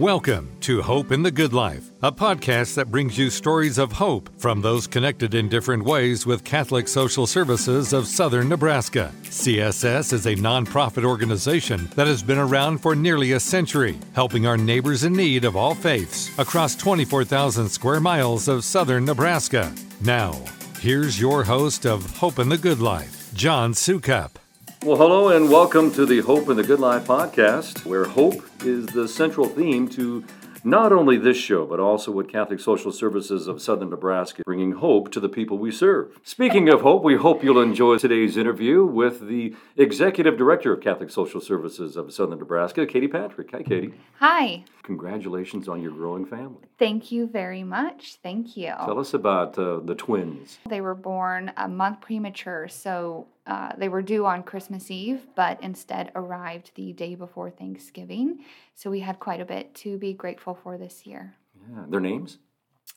Welcome to Hope in the Good Life, a podcast that brings you stories of hope from those connected in different ways with Catholic Social Services of Southern Nebraska. CSS is a nonprofit organization that has been around for nearly a century, helping our neighbors in need of all faiths across 24,000 square miles of southern Nebraska. Now, here's your host of Hope in the Good Life, John Soukup. Well, hello and welcome to the Hope in the Good Life podcast, where hope is the central theme to not only this show, but also with Catholic Social Services of Southern Nebraska, bringing hope to the people we serve. Speaking of hope, we hope you'll enjoy today's interview with the Executive Director of Catholic Social Services of Southern Nebraska, Katie Patrick. Hi, Katie. Hi. Congratulations on your growing family. Thank you very much. Thank you. Tell us about uh, the twins. They were born a month premature, so uh, they were due on Christmas Eve, but instead arrived the day before Thanksgiving. So we had quite a bit to be grateful for this year. Yeah, their names?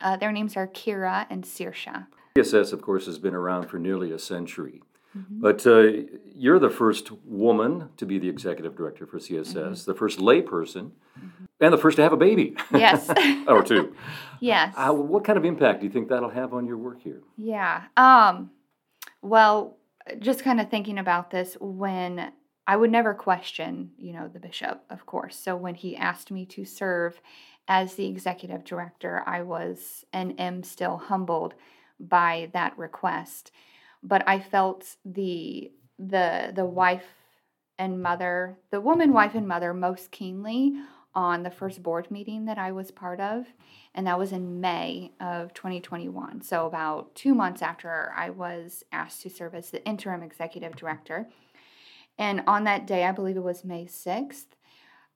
Uh, their names are Kira and Sirsha. CSS, of course, has been around for nearly a century. Mm-hmm. But uh, you're the first woman to be the executive director for CSS, mm-hmm. the first layperson, mm-hmm. and the first to have a baby. Yes. or two. Yes. Uh, what kind of impact do you think that'll have on your work here? Yeah. Um, well, just kind of thinking about this when I would never question, you know, the bishop, of course. So when he asked me to serve as the executive director, I was and am still humbled by that request. But I felt the the the wife and mother, the woman wife and mother most keenly on the first board meeting that I was part of, and that was in May of 2021. So, about two months after I was asked to serve as the interim executive director. And on that day, I believe it was May 6th,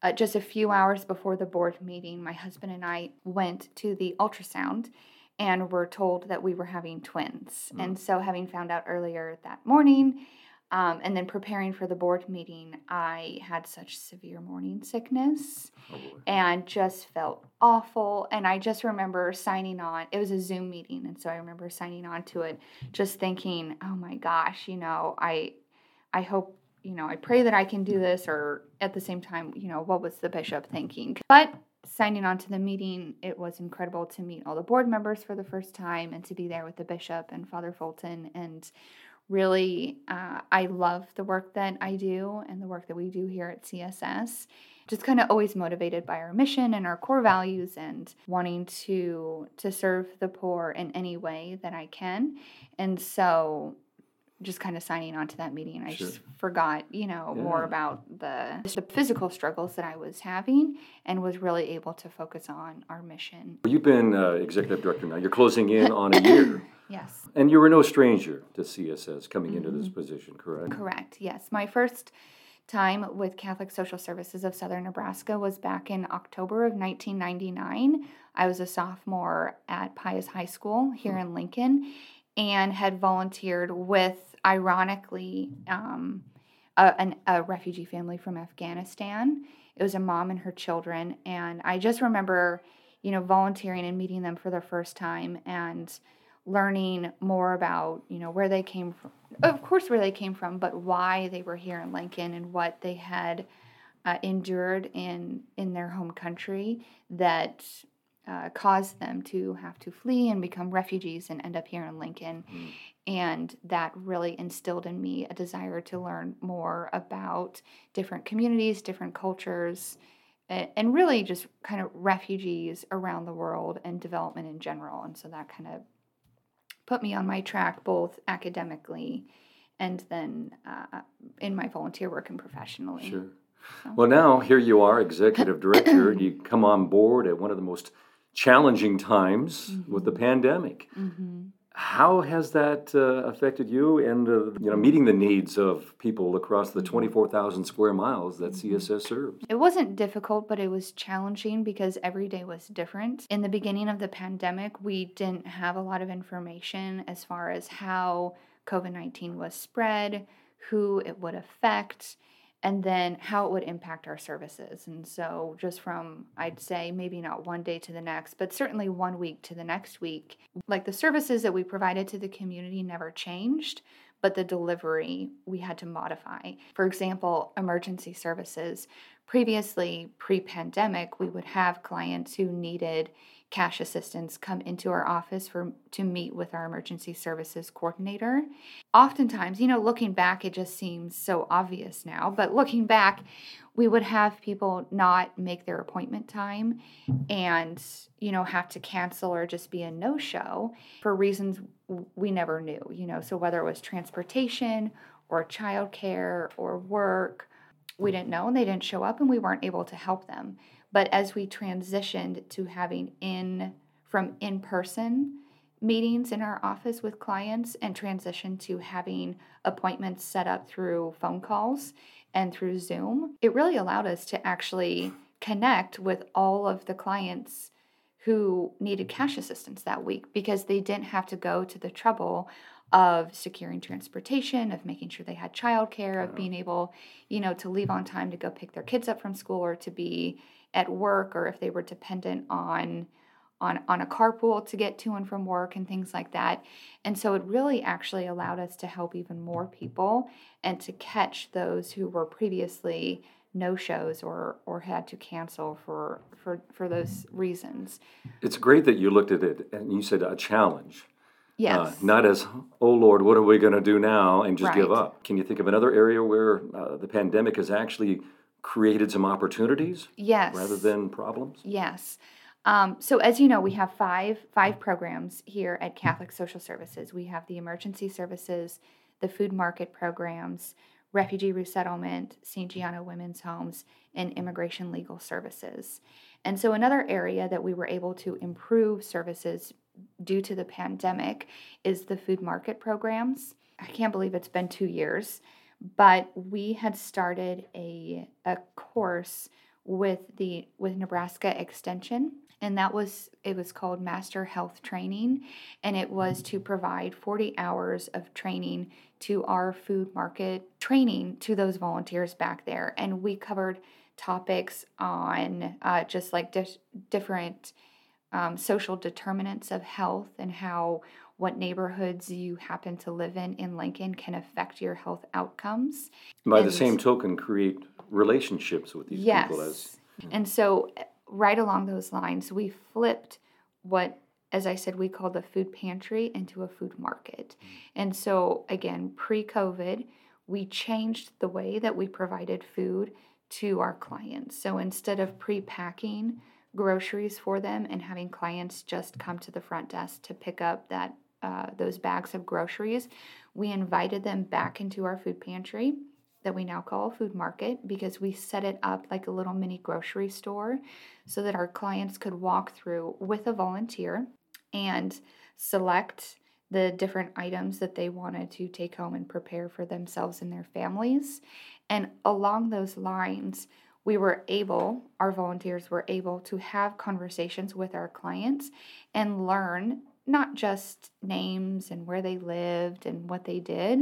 uh, just a few hours before the board meeting, my husband and I went to the ultrasound and were told that we were having twins. Mm. And so, having found out earlier that morning, um, and then preparing for the board meeting, I had such severe morning sickness oh and just felt awful. And I just remember signing on. It was a Zoom meeting, and so I remember signing on to it, just thinking, "Oh my gosh, you know, I, I hope, you know, I pray that I can do this." Or at the same time, you know, what was the bishop thinking? But signing on to the meeting, it was incredible to meet all the board members for the first time and to be there with the bishop and Father Fulton and really, uh, I love the work that I do and the work that we do here at CSS. Just kind of always motivated by our mission and our core values and wanting to to serve the poor in any way that I can. And so just kind of signing on to that meeting, I sure. just forgot, you know, yeah. more about the, the physical struggles that I was having and was really able to focus on our mission. You've been uh, executive director now. You're closing in on a year. yes. And you were no stranger to CSS coming mm-hmm. into this mm-hmm. position, correct? Correct, yes. My first time with Catholic Social Services of Southern Nebraska was back in October of 1999. I was a sophomore at Pius High School here in Lincoln and had volunteered with ironically, um, a, an, a refugee family from Afghanistan. It was a mom and her children. And I just remember, you know, volunteering and meeting them for the first time and learning more about, you know, where they came from. Of course, where they came from, but why they were here in Lincoln and what they had uh, endured in in their home country that uh, caused them to have to flee and become refugees and end up here in Lincoln. Mm. And that really instilled in me a desire to learn more about different communities, different cultures, and really just kind of refugees around the world and development in general. And so that kind of put me on my track both academically and then uh, in my volunteer work and professionally. Sure. So. Well, now here you are, executive director. you come on board at one of the most challenging times mm-hmm. with the pandemic. Mm-hmm. How has that uh, affected you and uh, you know meeting the needs of people across the mm-hmm. 24,000 square miles that mm-hmm. CSS serves? It wasn't difficult, but it was challenging because every day was different. In the beginning of the pandemic, we didn't have a lot of information as far as how COVID-19 was spread, who it would affect and then how it would impact our services. And so, just from, I'd say, maybe not one day to the next, but certainly one week to the next week, like the services that we provided to the community never changed, but the delivery we had to modify. For example, emergency services. Previously, pre pandemic, we would have clients who needed cash assistance come into our office for to meet with our emergency services coordinator. Oftentimes, you know, looking back it just seems so obvious now, but looking back, we would have people not make their appointment time and, you know, have to cancel or just be a no-show for reasons we never knew, you know, so whether it was transportation or childcare or work, we didn't know and they didn't show up and we weren't able to help them. But as we transitioned to having in from in person meetings in our office with clients and transitioned to having appointments set up through phone calls and through Zoom, it really allowed us to actually connect with all of the clients who needed cash assistance that week because they didn't have to go to the trouble of securing transportation, of making sure they had childcare, of being able, you know, to leave on time to go pick their kids up from school or to be at work or if they were dependent on on on a carpool to get to and from work and things like that. And so it really actually allowed us to help even more people and to catch those who were previously no shows or or had to cancel for for for those reasons. It's great that you looked at it and you said a challenge. Uh, yes. Uh, not as, oh Lord, what are we going to do now and just right. give up. Can you think of another area where uh, the pandemic has actually created some opportunities yes rather than problems yes um, so as you know we have five five programs here at catholic social services we have the emergency services the food market programs refugee resettlement st gianna women's homes and immigration legal services and so another area that we were able to improve services due to the pandemic is the food market programs. I can't believe it's been two years but we had started a, a course with the with Nebraska Extension and that was it was called Master Health Training and it was to provide 40 hours of training to our food market training to those volunteers back there. And we covered topics on uh, just like di- different um, social determinants of health and how what neighborhoods you happen to live in in Lincoln can affect your health outcomes. By and the same token, create relationships with these yes. people. As and so, eh, right along those lines, we flipped what, as I said, we call the food pantry into a food market. Mm. And so, again, pre-COVID, we changed the way that we provided food to our clients. So instead of pre-packing groceries for them and having clients just come to the front desk to pick up that uh, those bags of groceries, we invited them back into our food pantry that we now call a food market because we set it up like a little mini grocery store so that our clients could walk through with a volunteer and select the different items that they wanted to take home and prepare for themselves and their families. And along those lines, we were able, our volunteers were able to have conversations with our clients and learn not just names and where they lived and what they did,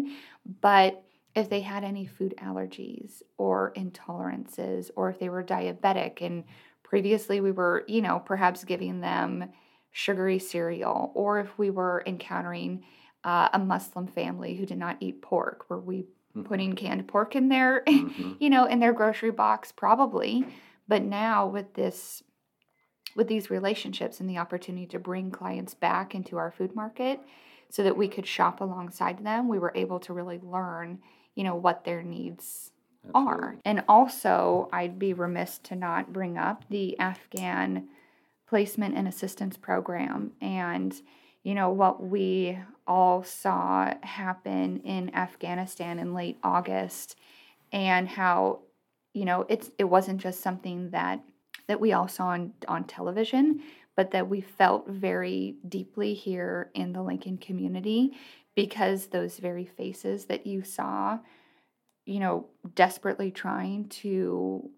but if they had any food allergies or intolerances, or if they were diabetic. And previously we were, you know, perhaps giving them sugary cereal, or if we were encountering uh, a Muslim family who did not eat pork, were we mm-hmm. putting canned pork in their, mm-hmm. you know, in their grocery box? Probably. But now with this with these relationships and the opportunity to bring clients back into our food market so that we could shop alongside them we were able to really learn you know what their needs Absolutely. are and also i'd be remiss to not bring up the afghan placement and assistance program and you know what we all saw happen in afghanistan in late august and how you know it's it wasn't just something that that we all saw on, on television, but that we felt very deeply here in the Lincoln community because those very faces that you saw, you know, desperately trying to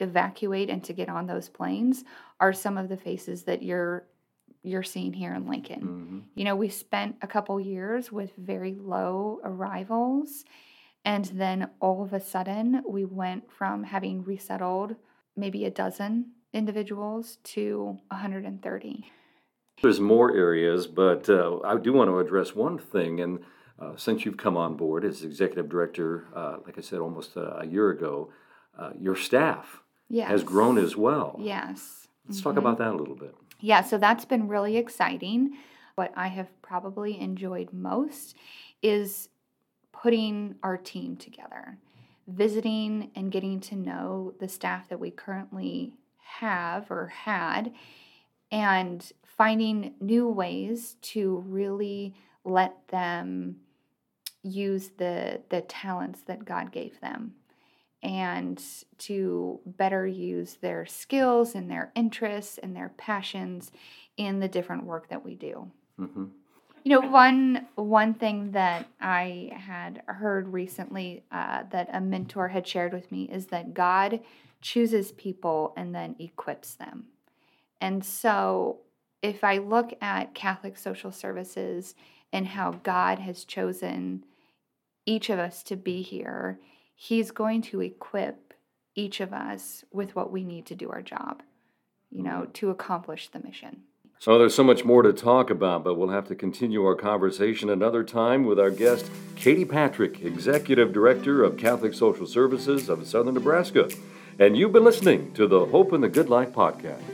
evacuate and to get on those planes are some of the faces that you're you're seeing here in Lincoln. Mm-hmm. You know, we spent a couple years with very low arrivals and then all of a sudden we went from having resettled maybe a dozen individuals to 130. There's more areas, but uh, I do want to address one thing, and uh, since you've come on board as executive director, uh, like I said, almost a, a year ago, uh, your staff yes. has grown as well. Yes. Let's mm-hmm. talk about that a little bit. Yeah, so that's been really exciting. What I have probably enjoyed most is putting our team together, visiting and getting to know the staff that we currently have or had, and finding new ways to really let them use the the talents that God gave them and to better use their skills and their interests and their passions in the different work that we do. Mm-hmm. You know, one one thing that I had heard recently uh, that a mentor had shared with me is that God chooses people and then equips them. And so, if I look at Catholic Social Services and how God has chosen each of us to be here, He's going to equip each of us with what we need to do our job, you know, to accomplish the mission. So there's so much more to talk about, but we'll have to continue our conversation another time with our guest, Katie Patrick, Executive Director of Catholic Social Services of Southern Nebraska. And you've been listening to the Hope and the Good Life podcast.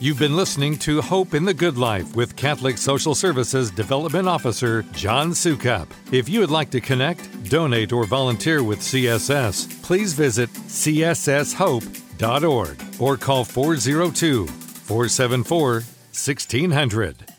You've been listening to Hope in the Good Life with Catholic Social Services Development Officer John Soukup. If you would like to connect, donate, or volunteer with CSS, please visit csshope.org or call 402 474 1600.